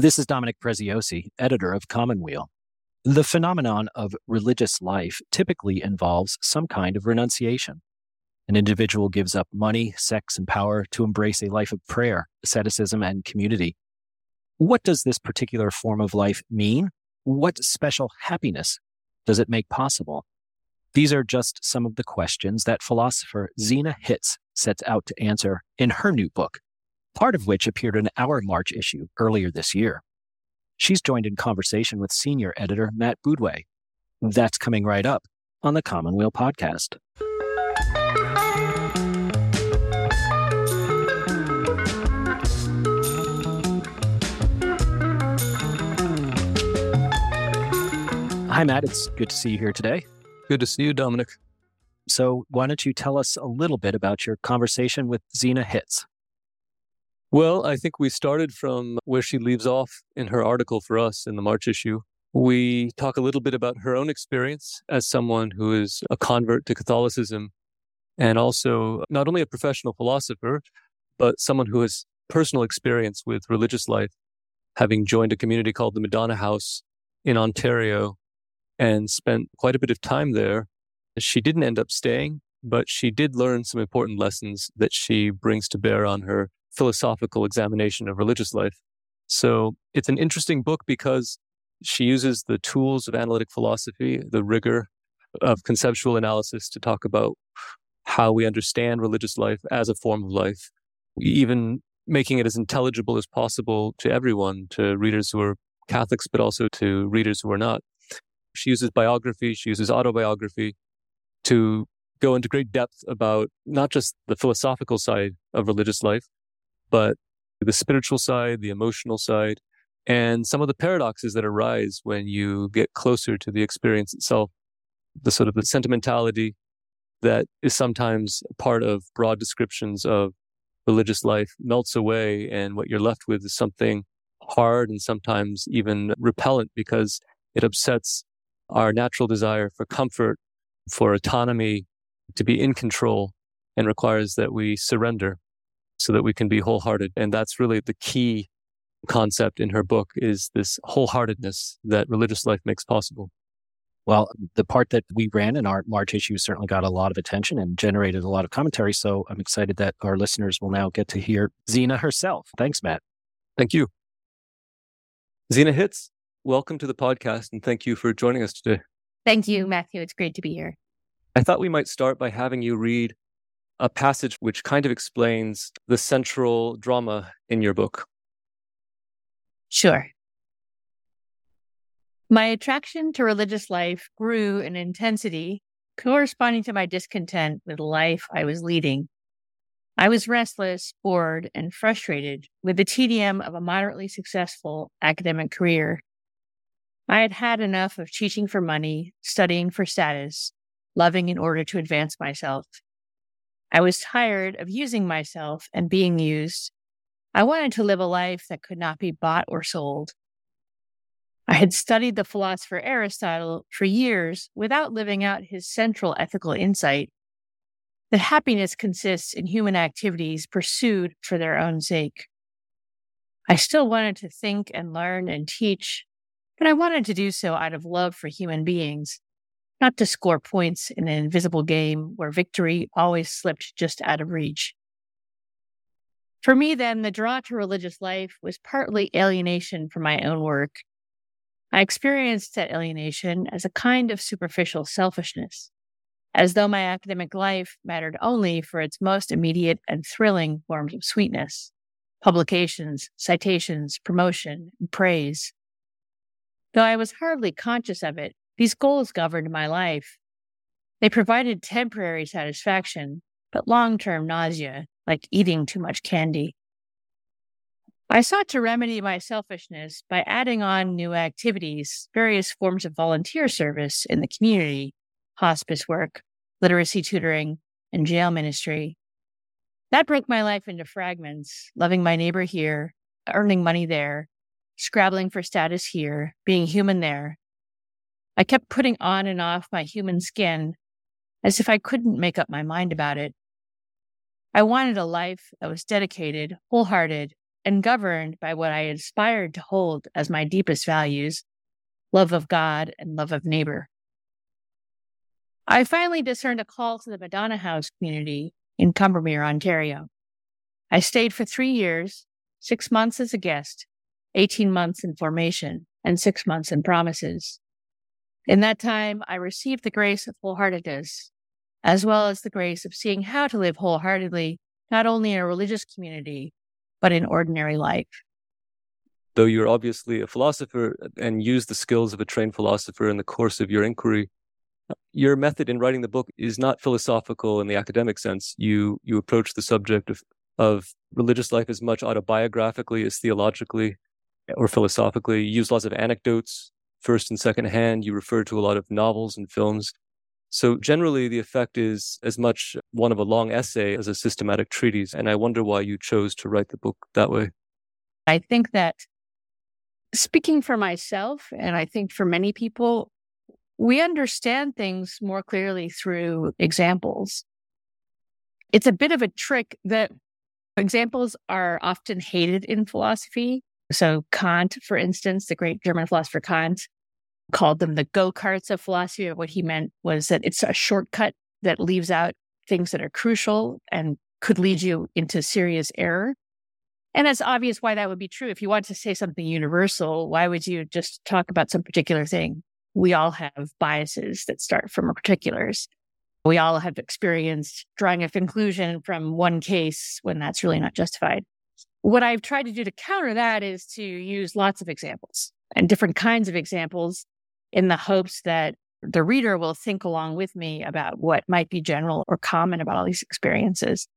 This is Dominic Preziosi, editor of Commonweal. The phenomenon of religious life typically involves some kind of renunciation. An individual gives up money, sex, and power to embrace a life of prayer, asceticism, and community. What does this particular form of life mean? What special happiness does it make possible? These are just some of the questions that philosopher Zena Hitz sets out to answer in her new book, part of which appeared in our March issue earlier this year. She's joined in conversation with senior editor Matt Boudway. That's coming right up on the Commonweal podcast. Hi, Matt. It's good to see you here today. Good to see you, Dominic. So, why don't you tell us a little bit about your conversation with Zena Hitz? Well, I think we started from where she leaves off in her article for us in the March issue. We talk a little bit about her own experience as someone who is a convert to Catholicism and also not only a professional philosopher, but someone who has personal experience with religious life, having joined a community called the Madonna House in Ontario and spent quite a bit of time there. She didn't end up staying, but she did learn some important lessons that she brings to bear on her philosophical examination of religious life. So it's an interesting book because she uses the tools of analytic philosophy, the rigor of conceptual analysis to talk about how we understand religious life as a form of life, even making it as intelligible as possible to everyone, to readers who are Catholics, but also to readers who are not. She uses biography, she uses autobiography to go into great depth about not just the philosophical side of religious life, but the spiritual side, the emotional side, and some of the paradoxes that arise when you get closer to the experience itself. The sort of the sentimentality that is sometimes part of broad descriptions of religious life melts away, and what you're left with is something hard and sometimes even repellent because it upsets our natural desire for comfort, for autonomy, to be in control, and requires that we surrender so that we can be wholehearted. And that's really the key concept in her book is this wholeheartedness that religious life makes possible. Well, the part that we ran in our March issue certainly got a lot of attention and generated a lot of commentary. So I'm excited that our listeners will now get to hear Zena herself. Thanks, Matt. Thank you. Zena Hitz, welcome to the podcast and thank you for joining us today. Thank you, Matthew. It's great to be here. I thought we might start by having you read a passage which kind of explains the central drama in your book. Sure. My attraction to religious life grew in intensity, corresponding to my discontent with the life I was leading. I was restless, bored, and frustrated with the tedium of a moderately successful academic career. I had had enough of teaching for money, studying for status, loving in order to advance myself. I was tired of using myself and being used. I wanted to live a life that could not be bought or sold. I had studied the philosopher Aristotle for years without living out his central ethical insight that happiness consists in human activities pursued for their own sake. I still wanted to think and learn and teach, but I wanted to do so out of love for human beings not to score points in an invisible game where victory always slipped just out of reach. For me, then, the draw to religious life was partly alienation from my own work. I experienced that alienation as a kind of superficial selfishness, as though my academic life mattered only for its most immediate and thrilling forms of sweetness publications, citations, promotion, and praise. Though I was hardly conscious of it, these goals governed my life. They provided temporary satisfaction, but long term nausea, like eating too much candy. I sought to remedy my selfishness by adding on new activities, various forms of volunteer service in the community, hospice work, literacy tutoring, and jail ministry. That broke my life into fragments, loving my neighbor here, earning money there, scrabbling for status here, being human there, I kept putting on and off my human skin as if I couldn't make up my mind about it. I wanted a life that was dedicated, wholehearted, and governed by what I aspired to hold as my deepest values love of God and love of neighbor. I finally discerned a call to the Madonna House community in Combermere, Ontario. I stayed for three years, six months as a guest, 18 months in formation, and six months in promises. In that time, I received the grace of wholeheartedness, as well as the grace of seeing how to live wholeheartedly, not only in a religious community, but in ordinary life. Though you're obviously a philosopher uh, and use the skills of a trained philosopher in the course of your inquiry, your method in writing the book is not philosophical in the academic sense. You you approach the subject of of religious life as much autobiographically as theologically or philosophically. You use lots of anecdotes, first and second hand. You refer to a lot of novels and films. So generally, the effect is as much one of a long essay as a systematic treatise. And I wonder why you chose to write the book that way. I think that speaking for myself, and I think for many people, we understand things more clearly through examples. It's a bit of a trick that examples are often hated in philosophy. So, Kant, for instance, the great German philosopher Kant, called them the go karts of philosophy. What he meant was that it's a shortcut that leaves out things that are crucial and could lead you into serious error. And it's obvious why that would be true. If you want to say something universal, why would you just talk about some particular thing? We all have biases that start from particulars. We all have experienced drawing a conclusion from one case when that's really not justified. What I've tried to do to counter that is to use lots of examples and different kinds of examples in the hopes that the reader will think along with me about what might be general or common about all these experiences.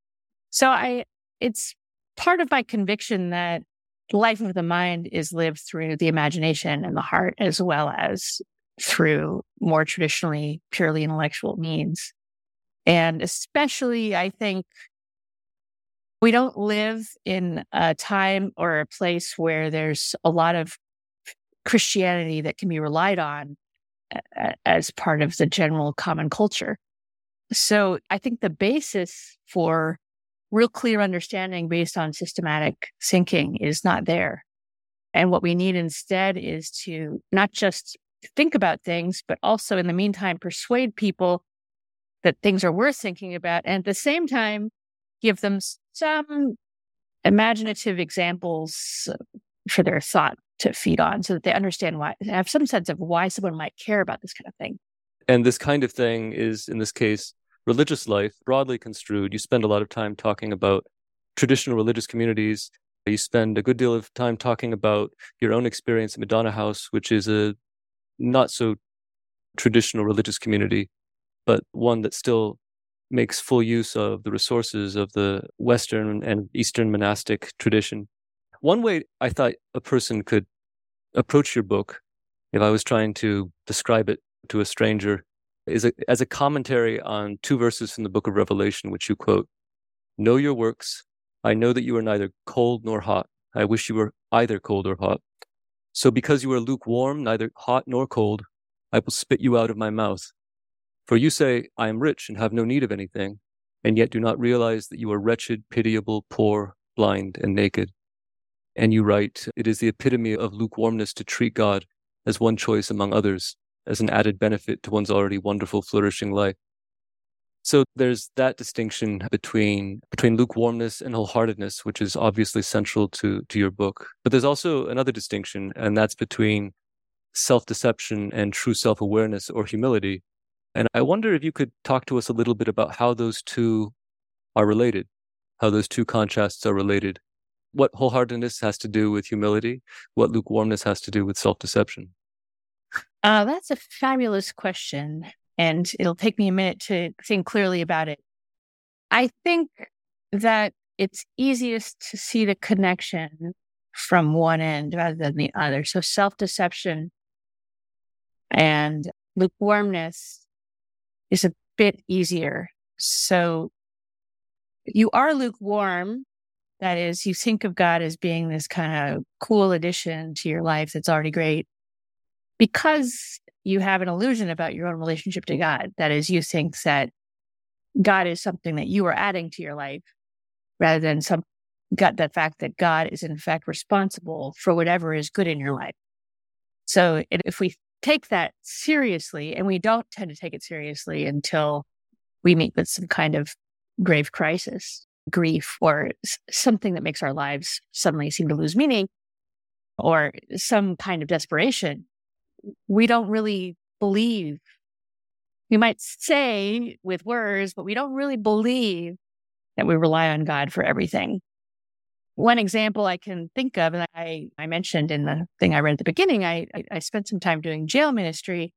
So I, it's part of my conviction that life of the mind is lived through the imagination and the heart as well as through more traditionally purely intellectual means. And especially, I think we don't live in a time or a place where there's a lot of Christianity that can be relied on as part of the general common culture. So I think the basis for real clear understanding based on systematic thinking is not there. And what we need instead is to not just think about things, but also in the meantime, persuade people that things are worth thinking about. And at the same time, give them some imaginative examples for their thought to feed on so that they understand why, have some sense of why someone might care about this kind of thing. And this kind of thing is, in this case, religious life, broadly construed. You spend a lot of time talking about traditional religious communities. You spend a good deal of time talking about your own experience at Madonna House, which is a not so traditional religious community, but one that still makes full use of the resources of the Western and Eastern monastic tradition. One way I thought a person could approach your book, if I was trying to describe it to a stranger, is a, as a commentary on two verses from the book of Revelation, which you quote Know your works. I know that you are neither cold nor hot. I wish you were either cold or hot. So because you are lukewarm, neither hot nor cold, I will spit you out of my mouth. For you say, I am rich and have no need of anything, and yet do not realize that you are wretched, pitiable, poor, blind, and naked. And you write, it is the epitome of lukewarmness to treat God as one choice among others, as an added benefit to one's already wonderful, flourishing life. So there's that distinction between between lukewarmness and wholeheartedness, which is obviously central to to your book. But there's also another distinction, and that's between self-deception and true self-awareness or humility. And I wonder if you could talk to us a little bit about how those two are related, how those two contrasts are related what wholeheartedness has to do with humility, what lukewarmness has to do with self deception? Uh, that's a fabulous question. And it'll take me a minute to think clearly about it. I think that it's easiest to see the connection from one end rather than the other. So self deception and lukewarmness is a bit easier. So you are lukewarm that is, you think of God as being this kind of cool addition to your life that's already great because you have an illusion about your own relationship to God. That is, you think that God is something that you are adding to your life rather than some got that fact that God is in fact responsible for whatever is good in your life. So if we take that seriously, and we don't tend to take it seriously until we meet with some kind of grave crisis, grief, or something that makes our lives suddenly seem to lose meaning, or some kind of desperation, we don't really believe. We might say with words, but we don't really believe that we rely on God for everything. One example I can think of, and I, I mentioned in the thing I read at the beginning, I, I, spent some time doing jail ministry.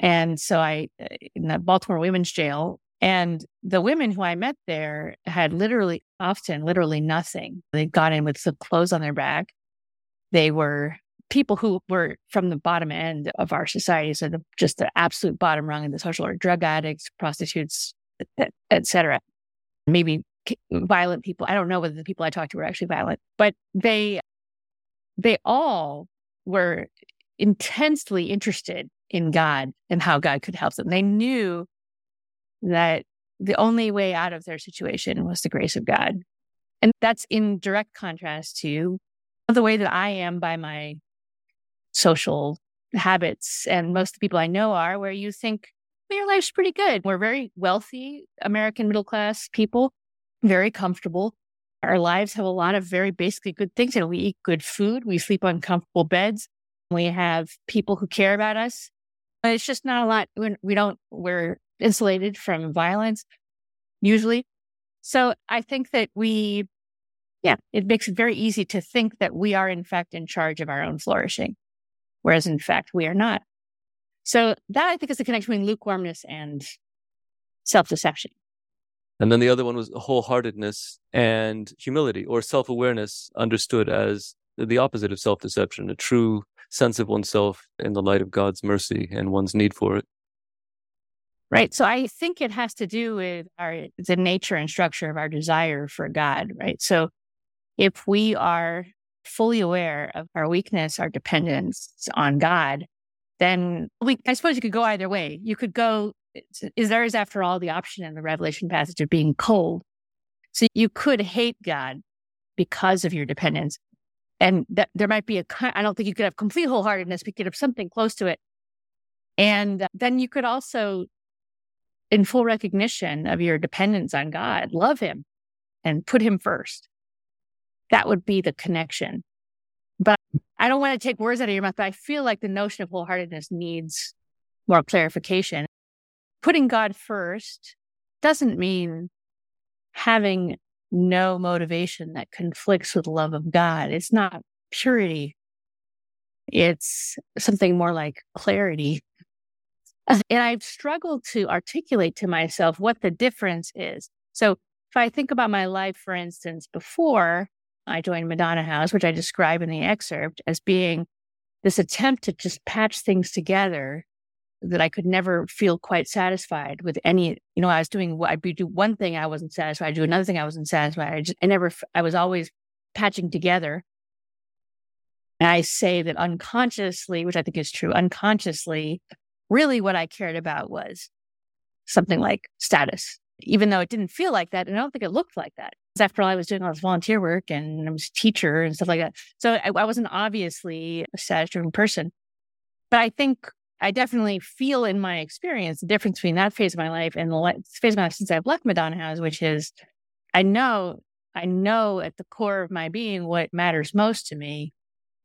And so I, uh, in the Baltimore Women's Jail, and the women who I met there had literally, often, literally nothing. They got in with some clothes on their back. They were people who were from the bottom end of our society, so the, just the absolute bottom rung in the social order, drug addicts, prostitutes, etc. Maybe violent people. I don't know whether the people I talked to were actually violent, but they they all were intensely interested in God and how God could help them. They knew that the only way out of their situation was the grace of God. And that's in direct contrast to the way that I am by my social habits. And most of the people I know are where you think, well, your life's pretty good. We're very wealthy American middle class people very comfortable. Our lives have a lot of very basically good things. Know, we eat good food, we sleep on comfortable beds, we have people who care about us. But it's just not a lot. We don't, we're insulated from violence usually. So I think that we, yeah, it makes it very easy to think that we are in fact in charge of our own flourishing, whereas in fact we are not. So that I think is the connection between lukewarmness and self deception. And then the other one was wholeheartedness and humility or self awareness, understood as the opposite of self deception, a true sense of oneself in the light of God's mercy and one's need for it. Right. So I think it has to do with our the nature and structure of our desire for God, right? So if we are fully aware of our weakness, our dependence on God, then we I suppose you could go either way. You could go is there is after all the option in the Revelation passage of being cold. So you could hate God because of your dependence. And that there might be a, I don't think you could have complete wholeheartedness, but you could have something close to it. And uh, then you could also, in full recognition of your dependence on God, love Him and put Him first. That would be the connection. But I don't want to take words out of your mouth, but I feel like the notion of wholeheartedness needs more clarification putting God first doesn't mean having no motivation that conflicts with the love of God. It's not purity. It's something more like clarity. And I've struggled to articulate to myself what the difference is. So if I think about my life, for instance, before I joined Madonna House, which I describe in the excerpt as being this attempt to just patch things together that I could never feel quite satisfied with any, you know, I was doing, what I'd be do one thing I wasn't satisfied, I'd do another thing I wasn't satisfied. I just, I never, I was always patching together. And I say that unconsciously, which I think is true, unconsciously, really what I cared about was something like status, even though it didn't feel like that. And I don't think it looked like that. Because after all, I was doing all this volunteer work and I was a teacher and stuff like that. So I, I wasn't obviously a status driven person. But I think I definitely feel in my experience the difference between that phase of my life and the phase of my life since I've left Madonna House, which is I know, I know at the core of my being what matters most to me.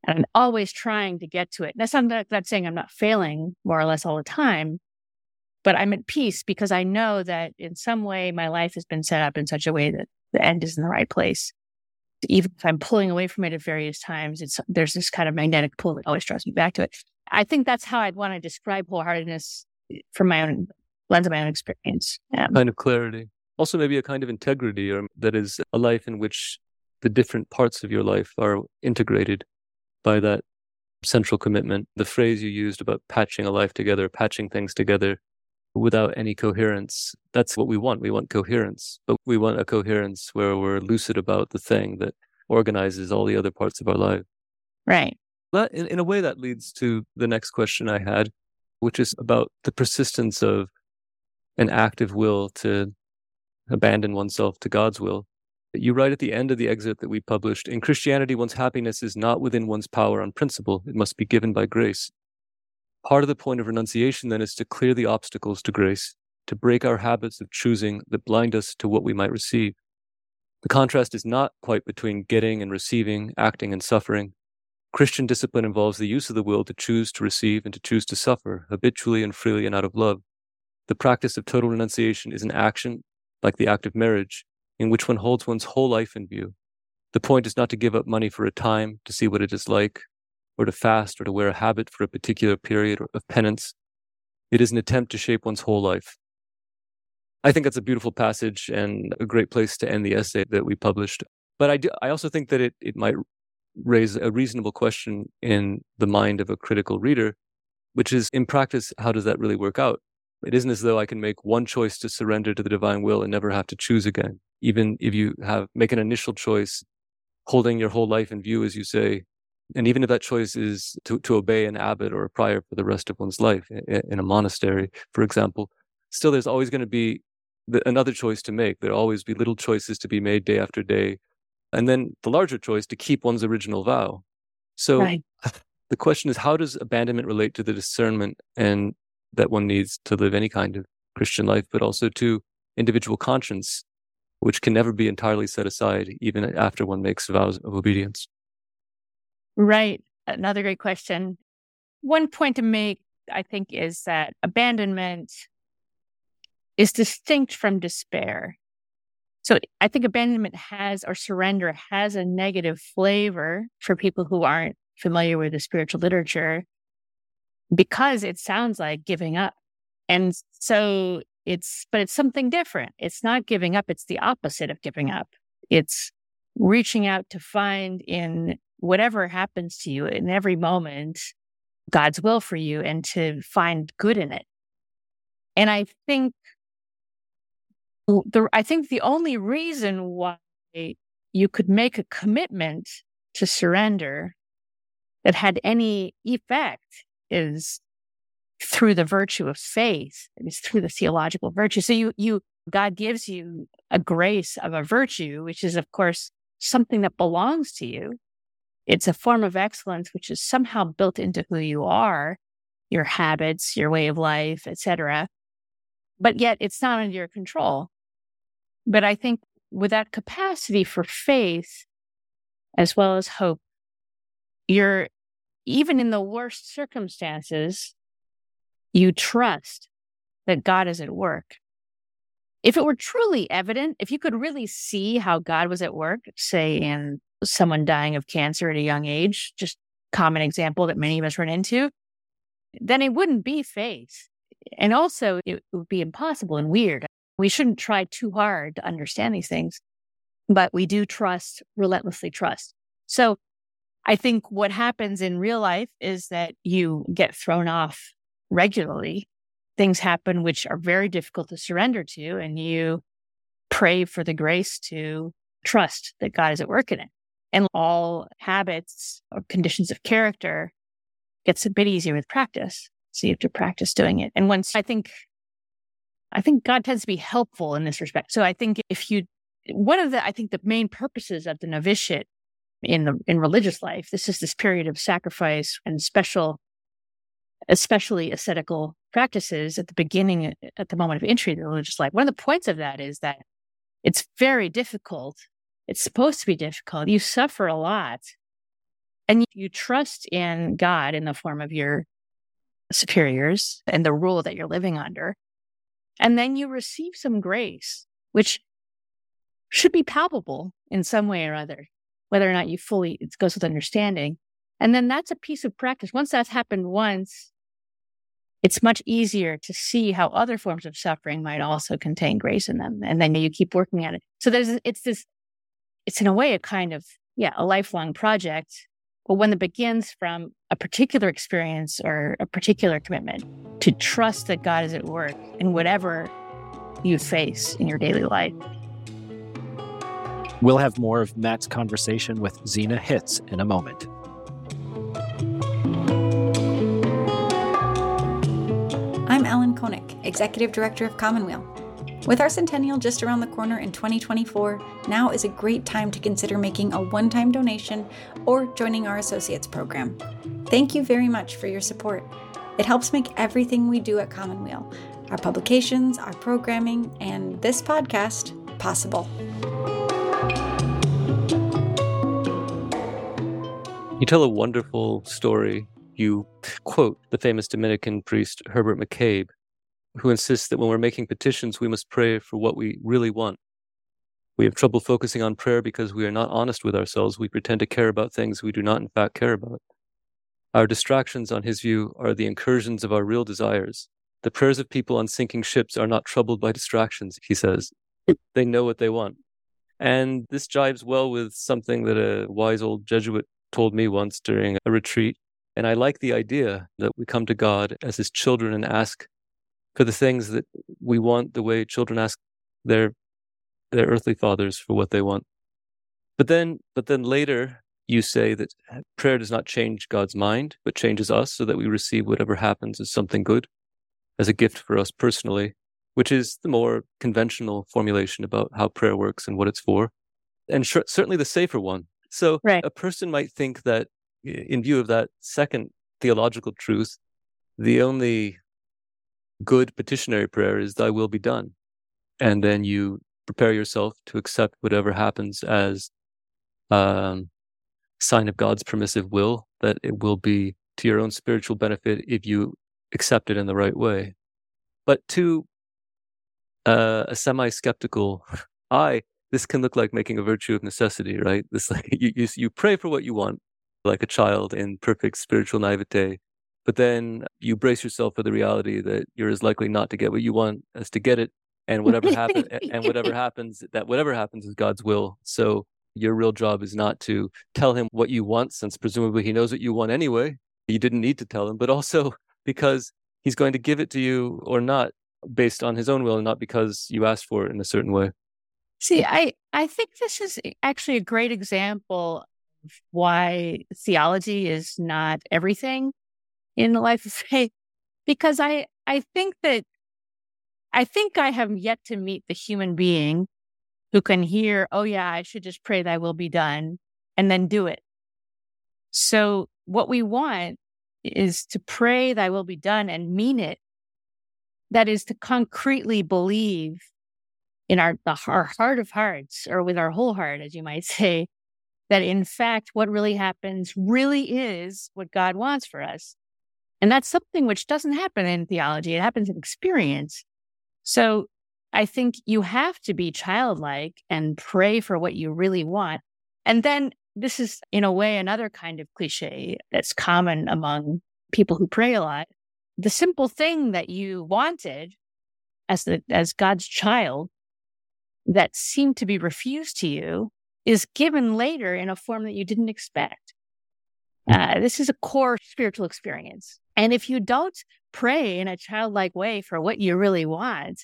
And I'm always trying to get to it. That's not that saying I'm not failing more or less all the time, but I'm at peace because I know that in some way my life has been set up in such a way that the end is in the right place. Even if I'm pulling away from it at various times, it's there's this kind of magnetic pull that always draws me back to it. I think that's how I'd want to describe wholeheartedness from my own lens of my own experience. Um, kind of clarity. Also, maybe a kind of integrity, or that is a life in which the different parts of your life are integrated by that central commitment. The phrase you used about patching a life together, patching things together without any coherence. That's what we want. We want coherence, but we want a coherence where we're lucid about the thing that organizes all the other parts of our life. Right. That, in, in a way, that leads to the next question I had, which is about the persistence of an active will to abandon oneself to God's will. You write at the end of the excerpt that we published In Christianity, one's happiness is not within one's power on principle, it must be given by grace. Part of the point of renunciation then is to clear the obstacles to grace, to break our habits of choosing that blind us to what we might receive. The contrast is not quite between getting and receiving, acting and suffering. Christian discipline involves the use of the will to choose to receive and to choose to suffer, habitually and freely and out of love. The practice of total renunciation is an action, like the act of marriage, in which one holds one's whole life in view. The point is not to give up money for a time to see what it is like, or to fast or to wear a habit for a particular period of penance. It is an attempt to shape one's whole life. I think that's a beautiful passage and a great place to end the essay that we published. But I, do, I also think that it, it might raise a reasonable question in the mind of a critical reader, which is in practice, how does that really work out? It isn't as though I can make one choice to surrender to the divine will and never have to choose again. Even if you have make an initial choice, holding your whole life in view, as you say, and even if that choice is to, to obey an abbot or a prior for the rest of one's life in a monastery, for example, still there's always going to be another choice to make. There'll always be little choices to be made day after day. And then the larger choice to keep one's original vow. So right. the question is, how does abandonment relate to the discernment and that one needs to live any kind of Christian life, but also to individual conscience, which can never be entirely set aside, even after one makes vows of obedience. Right. Another great question. One point to make, I think, is that abandonment is distinct from despair. So I think abandonment has or surrender has a negative flavor for people who aren't familiar with the spiritual literature because it sounds like giving up. And so it's, but it's something different. It's not giving up. It's the opposite of giving up. It's reaching out to find in whatever happens to you in every moment, God's will for you and to find good in it. And I think the, I think the only reason why you could make a commitment to surrender that had any effect is through the virtue of faith. It is through the theological virtue. So you, you, God gives you a grace of a virtue, which is, of course, something that belongs to you. It's a form of excellence, which is somehow built into who you are, your habits, your way of life, etc. But yet it's not under your control. But I think with that capacity for faith, as well as hope, you're even in the worst circumstances, you trust that God is at work. If it were truly evident, if you could really see how God was at work, say in someone dying of cancer at a young age, just common example that many of us run into, then it wouldn't be faith. And also it would be impossible and weird. We shouldn't try too hard to understand these things, but we do trust, relentlessly trust. So I think what happens in real life is that you get thrown off regularly. Things happen which are very difficult to surrender to, and you pray for the grace to trust that God is at work in it. And all habits or conditions of character gets a bit easier with practice. So you have to practice doing it. And once I think, I think God tends to be helpful in this respect. So I think if you, one of the, I think the main purposes of the novitiate in the in religious life. This is this period of sacrifice and special, especially ascetical practices at the beginning, at the moment of entry into religious life. One of the points of that is that it's very difficult. It's supposed to be difficult. You suffer a lot, and you trust in God in the form of your superiors and the rule that you're living under. And then you receive some grace, which should be palpable in some way or other whether or not you fully, it goes with understanding. And then that's a piece of practice. Once that's happened once, it's much easier to see how other forms of suffering might also contain grace in them. And then you keep working at it. So there's, it's this, it's in a way a kind of, yeah, a lifelong project. But when it begins from a particular experience or a particular commitment to trust that God is at work in whatever you face in your daily life. We'll have more of Matt's conversation with Zena Hitz in a moment. I'm Ellen Koenig, Executive Director of Commonweal. With our centennial just around the corner in 2024, now is a great time to consider making a one time donation or joining our Associates program. Thank you very much for your support. It helps make everything we do at Commonweal our publications, our programming, and this podcast possible. You tell a wonderful story. You quote the famous Dominican priest Herbert McCabe, who insists that when we're making petitions, we must pray for what we really want. We have trouble focusing on prayer because we are not honest with ourselves. We pretend to care about things we do not, in fact, care about. Our distractions, on his view, are the incursions of our real desires. The prayers of people on sinking ships are not troubled by distractions, he says. They know what they want. And this jives well with something that a wise old Jesuit told me once during a retreat. And I like the idea that we come to God as his children and ask for the things that we want the way children ask their their earthly fathers for what they want. But then but then later you say that prayer does not change God's mind, but changes us so that we receive whatever happens as something good, as a gift for us personally, which is the more conventional formulation about how prayer works and what it's for, and sh- certainly the safer one. So right. a person might think that, in view of that second theological truth, the only good petitionary prayer is thy will be done. And then you prepare yourself to accept whatever happens as um, sign of god's permissive will that it will be to your own spiritual benefit if you accept it in the right way. But to uh, a semi-skeptical eye this can look like making a virtue of necessity right? This like you, you you pray for what you want like a child in perfect spiritual naivete but then you brace yourself for the reality that you're as likely not to get what you want as to get it. And whatever happens, and whatever happens, that whatever happens is God's will. So your real job is not to tell him what you want, since presumably he knows what you want anyway. You didn't need to tell him, but also because he's going to give it to you or not based on his own will and not because you asked for it in a certain way. See, I, I think this is actually a great example of why theology is not everything in the life of faith because I, I think that I think I have yet to meet the human being who can hear, oh yeah, I should just pray thy will be done and then do it. So what we want is to pray thy will be done and mean it. That is to concretely believe in our, the, our heart of hearts or with our whole heart, as you might say, that in fact, what really happens really is what God wants for us. And that's something which doesn't happen in theology. It happens in experience. So I think you have to be childlike and pray for what you really want. And then this is in a way another kind of cliche that's common among people who pray a lot. The simple thing that you wanted as the, as God's child that seemed to be refused to you is given later in a form that you didn't expect. Uh, this is a core spiritual experience. And if you don't pray in a childlike way for what you really want,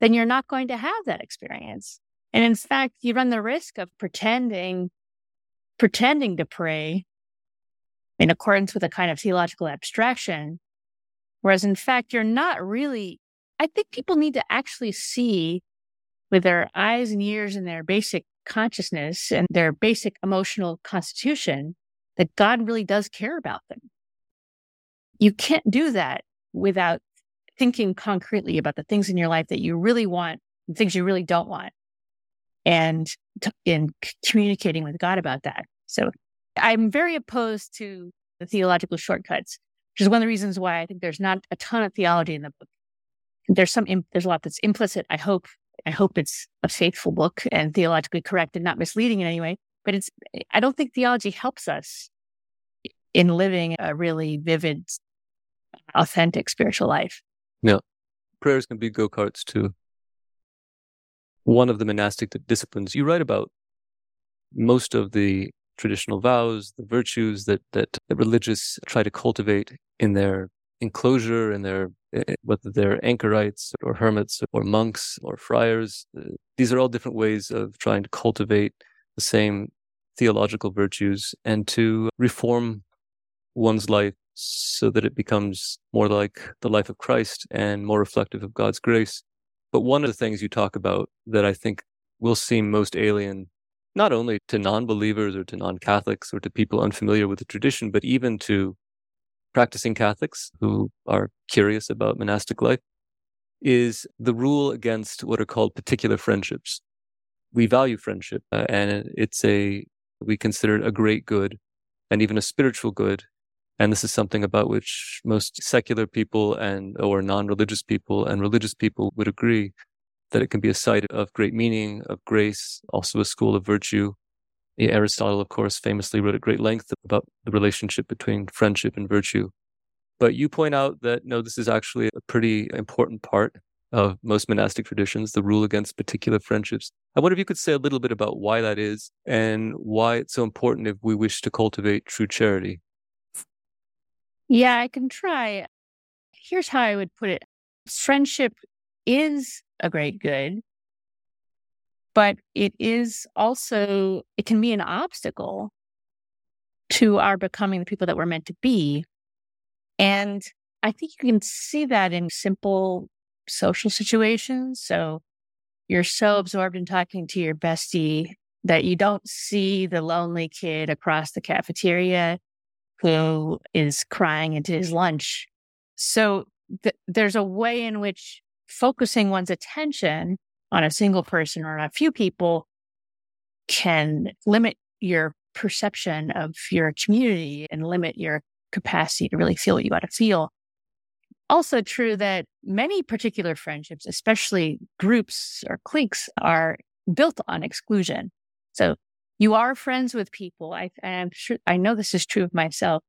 then you're not going to have that experience. And in fact, you run the risk of pretending, pretending to pray in accordance with a kind of theological abstraction. Whereas in fact, you're not really, I think people need to actually see with their eyes and ears and their basic consciousness and their basic emotional constitution that God really does care about them. You can't do that without thinking concretely about the things in your life that you really want and things you really don't want and in communicating with God about that. So I'm very opposed to the theological shortcuts, which is one of the reasons why I think there's not a ton of theology in the book. There's some, there's a lot that's implicit. I hope, I hope it's a faithful book and theologically correct and not misleading in any way. But it's, I don't think theology helps us in living a really vivid, authentic spiritual life. Yeah. Prayers can be go karts too. One of the monastic disciplines you write about most of the traditional vows, the virtues that, that the religious try to cultivate in their enclosure, in their eh, eh, whether they're anchorites or hermits or monks or friars. Uh, these are all different ways of trying to cultivate the same theological virtues and to reform one's life so that it becomes more like the life of Christ and more reflective of God's grace. But one of the things you talk about that I think will seem most alien, not only to non believers or to non Catholics or to people unfamiliar with the tradition, but even to practicing Catholics who are curious about monastic life, is the rule against what are called particular friendships. We value friendship, uh, and it's a, we consider it a great good and even a spiritual good. And this is something about which most secular people and or non-religious people and religious people would agree that it can be a site of great meaning, of grace, also a school of virtue. Aristotle, of course, famously wrote at great length about the relationship between friendship and virtue. But you point out that no, this is actually a pretty important part of most monastic traditions, the rule against particular friendships. I wonder if you could say a little bit about why that is and why it's so important if we wish to cultivate true charity. Yeah, I can try. Here's how I would put it friendship is a great good, but it is also, it can be an obstacle to our becoming the people that we're meant to be. And I think you can see that in simple social situations. So you're so absorbed in talking to your bestie that you don't see the lonely kid across the cafeteria who is crying into his lunch. So th- there's a way in which focusing one's attention on a single person or a few people can limit your perception of your community and limit your capacity to really feel what you got to feel. Also, true that many particular friendships, especially groups or cliques, are built on exclusion. So you are friends with people. I, am sure I know this is true of myself.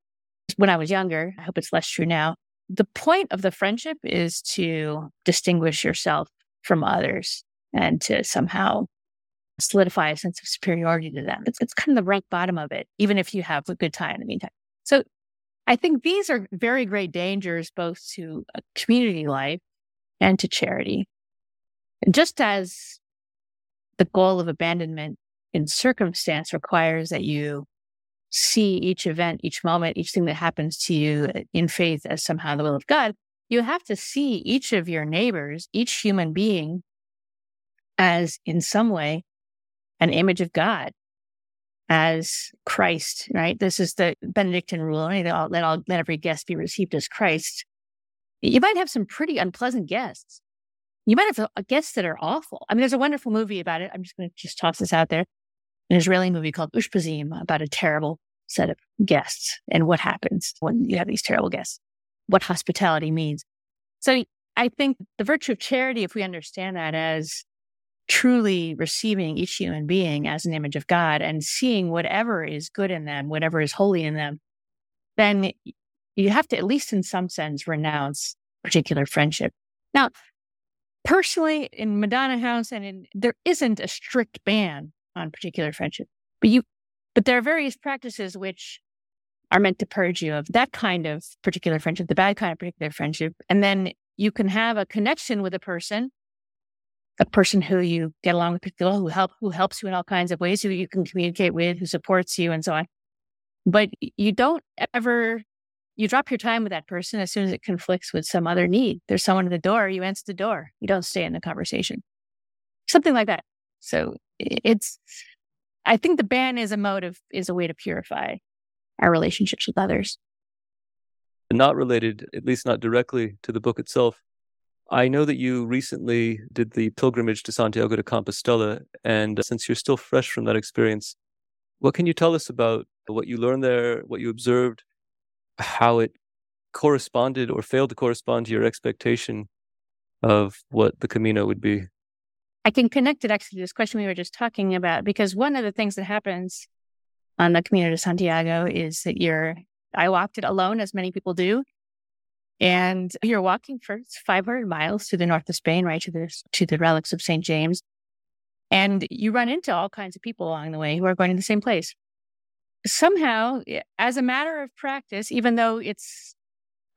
When I was younger, I hope it's less true now. The point of the friendship is to distinguish yourself from others and to somehow solidify a sense of superiority to them. It's, it's kind of the rock bottom of it, even if you have a good time in the meantime. So I think these are very great dangers both to uh, community life and to charity. And just as the goal of abandonment in circumstance requires that you see each event, each moment, each thing that happens to you eh, in faith as somehow the will of God, you have to see each of your neighbors, each human being, as in some way an image of God as Christ, right? This is the Benedictine rule. Let all, let all, let every guest be received as Christ. You might have some pretty unpleasant guests. You might have guests that are awful. I mean, there's a wonderful movie about it. I'm just going to just toss this out there. An Israeli movie called Ushpizin about a terrible set of guests and what happens when you have these terrible guests, what hospitality means. So I think the virtue of charity, if we understand that as truly receiving each human being as an image of God and seeing whatever is good in them, whatever is holy in them, then you have to, at least in some sense, renounce particular friendship. Now, personally, in Madonna House, and in, there isn't a strict ban on particular friendship, but you, but there are various practices which are meant to purge you of that kind of particular friendship, the bad kind of particular friendship, and then you can have a connection with a person a person who you get along with people who help who helps you in all kinds of ways who you can communicate with who supports you and so on. But you don't ever you drop your time with that person as soon as it conflicts with some other need. There's someone at the door you answer the door you don't stay in the conversation. Something like that. So it's i think the ban is a motive is a way to purify our relationships with others not related at least not directly to the book itself I know that you recently did the pilgrimage to Santiago de Compostela, and since you're still fresh from that experience, what can you tell us about what you learned there, what you observed, how it corresponded or failed to correspond to your expectation of what the Camino would be? I can connect it actually to this question we were just talking about, because one of the things that happens on the Camino de Santiago is that you're, I walked it alone, as many people do. And you're walking for 500 miles to the north of Spain, right to the to the relics of St. James. And you run into all kinds of people along the way who are going to the same place. Somehow, eh, as a matter of practice, even though it's,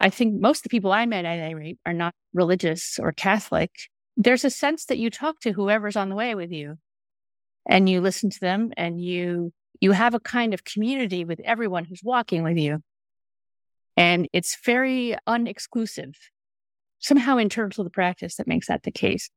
I think most of the people I met at any rate are not religious or Catholic, there's a sense that you talk to whoever's on the way with you and you listen to them and you, you have a kind of community with everyone who's walking with you. And it's very unexclusive. Somehow, in terms of the practice, that makes that the case.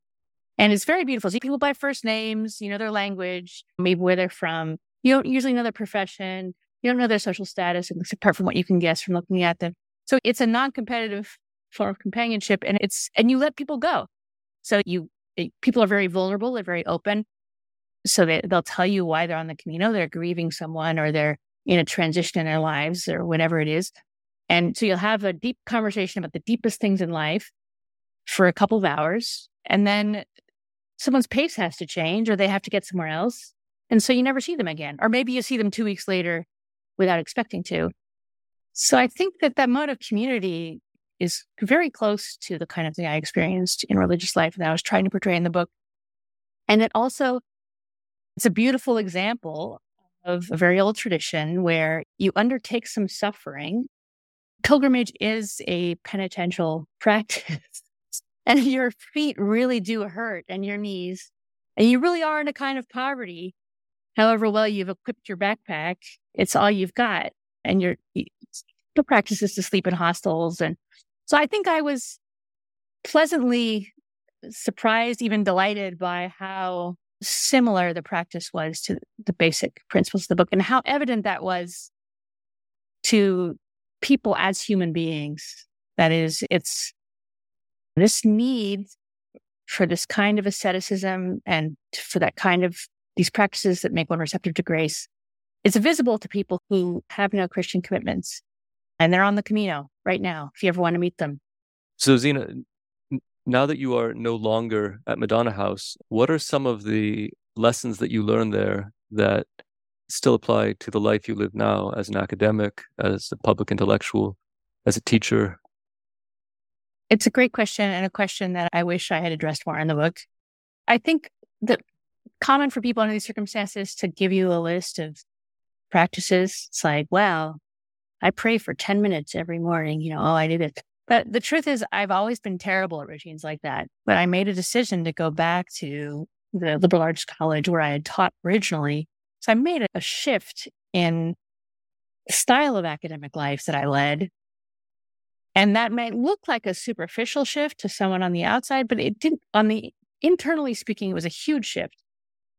And it's very beautiful. See people by first names, you know their language, maybe where they're from. You don't usually know their profession. You don't know their social status, apart from what you can guess from looking at them. So it's a non-competitive form of companionship, and it's and you let people go. So you it, people are very vulnerable. They're very open. So they they'll tell you why they're on the Camino. They're grieving someone, or they're in a transition in their lives, or whatever it is. And so you'll have a deep conversation about the deepest things in life for a couple of hours, and then someone's pace has to change, or they have to get somewhere else, and so you never see them again. Or maybe you see them two weeks later without expecting to. So I think that that mode of community is very close to the kind of thing I experienced in religious life that I was trying to portray in the book. And it also, it's a beautiful example of a very old tradition where you undertake some suffering. Pilgrimage is a penitential practice and your feet really do hurt and your knees and you really are in a kind of poverty. However well you've equipped your backpack, it's all you've got and you're the practice is to sleep in hostels. And so I think I was pleasantly surprised, even delighted by how similar the practice was to the basic principles of the book and how evident that was to people as human beings. That is, it's this need for this kind of asceticism and for that kind of these practices that make one receptive to grace. It's visible to people who have no Christian commitments and they're on the Camino right now if you ever want to meet them. So, Zena, now that you are no longer at Madonna House, what are some of the lessons that you learned there that still apply to the life you live now as an academic, as a public intellectual, as a teacher? It's a great question and a question that I wish I had addressed more in the book. I think that common for people under these circumstances to give you a list of practices. It's like, well, I pray for 10 minutes every morning. You know, oh, I did it. But the truth is, I've always been terrible at routines like that. But I made a decision to go back to the liberal arts college where I had taught originally. So I made a shift in style of academic life that I led. And that might look like a superficial shift to someone on the outside, but it didn't, on the internally speaking, it was a huge shift.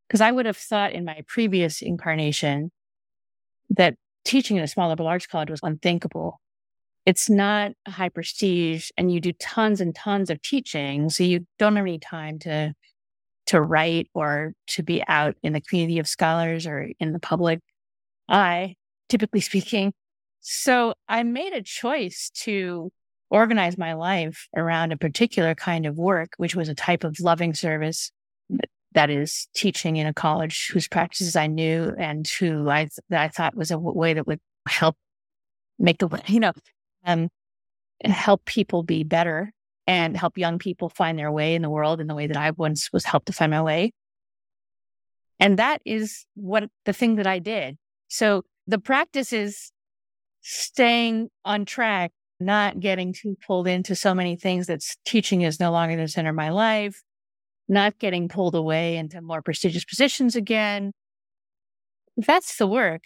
Because I would have thought in my previous incarnation that teaching in a small liberal arts college was unthinkable. It's not high prestige and you do tons and tons of teaching. So you don't have any time to, to write or to be out in the community of scholars or in the public eye, typically speaking. So I made a choice to organize my life around a particular kind of work, which was a type of loving service that is teaching in a college whose practices I knew and who I that I thought was a way that would help make the you know um, help people be better and help young people find their way in the world in the way that I once was helped to find my way. And that is what the thing that I did. So the practice is staying on track, not getting too pulled into so many things that teaching is no longer the center of my life not getting pulled away into more prestigious positions again. That's the work.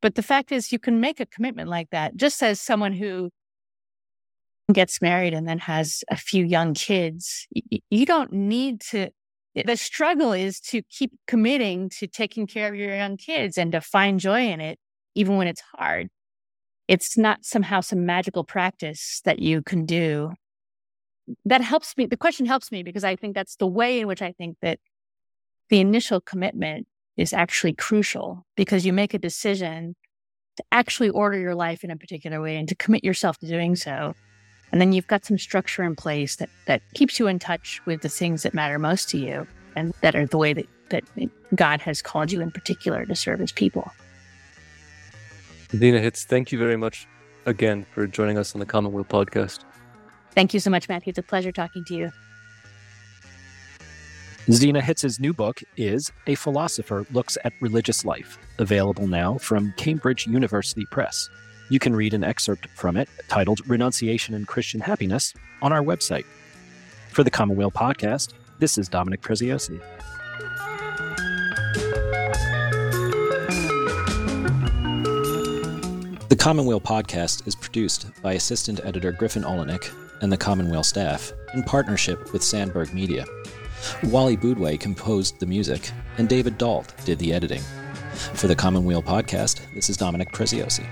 But the fact is, you can make a commitment like that just as someone who gets married and then has a few young kids. You don't need to, eh, the struggle is to keep committing to taking care of your young kids and to find joy in it, even when it's hard. It's not somehow some magical practice that you can do that helps me. The question helps me because I think that's the way in which I think that the initial commitment is actually crucial because you make a decision to actually order your life in a particular way and to commit yourself to doing so. And then you've got some structure in place that, that keeps you in touch with the things that matter most to you and that are the way that, that God has called you in particular to serve his people. Zena Hitz, thank you very much again for joining us on the Commonweal podcast. Thank you so much, Matthew. It's a pleasure talking to you. Zena Hitz's new book is A Philosopher Looks at Religious Life, available now from Cambridge University Press. You can read an excerpt from it titled Renunciation and Christian Happiness on our website. For the Commonweal podcast, this is Dominic Preziosi. The Commonweal podcast is produced by assistant editor Griffin Oleynick and the Commonweal staff in partnership with Sandberg Media. Wally Boudway composed the music, and David Dalt did the editing. For the Commonweal podcast, this is Dominic Preziosi.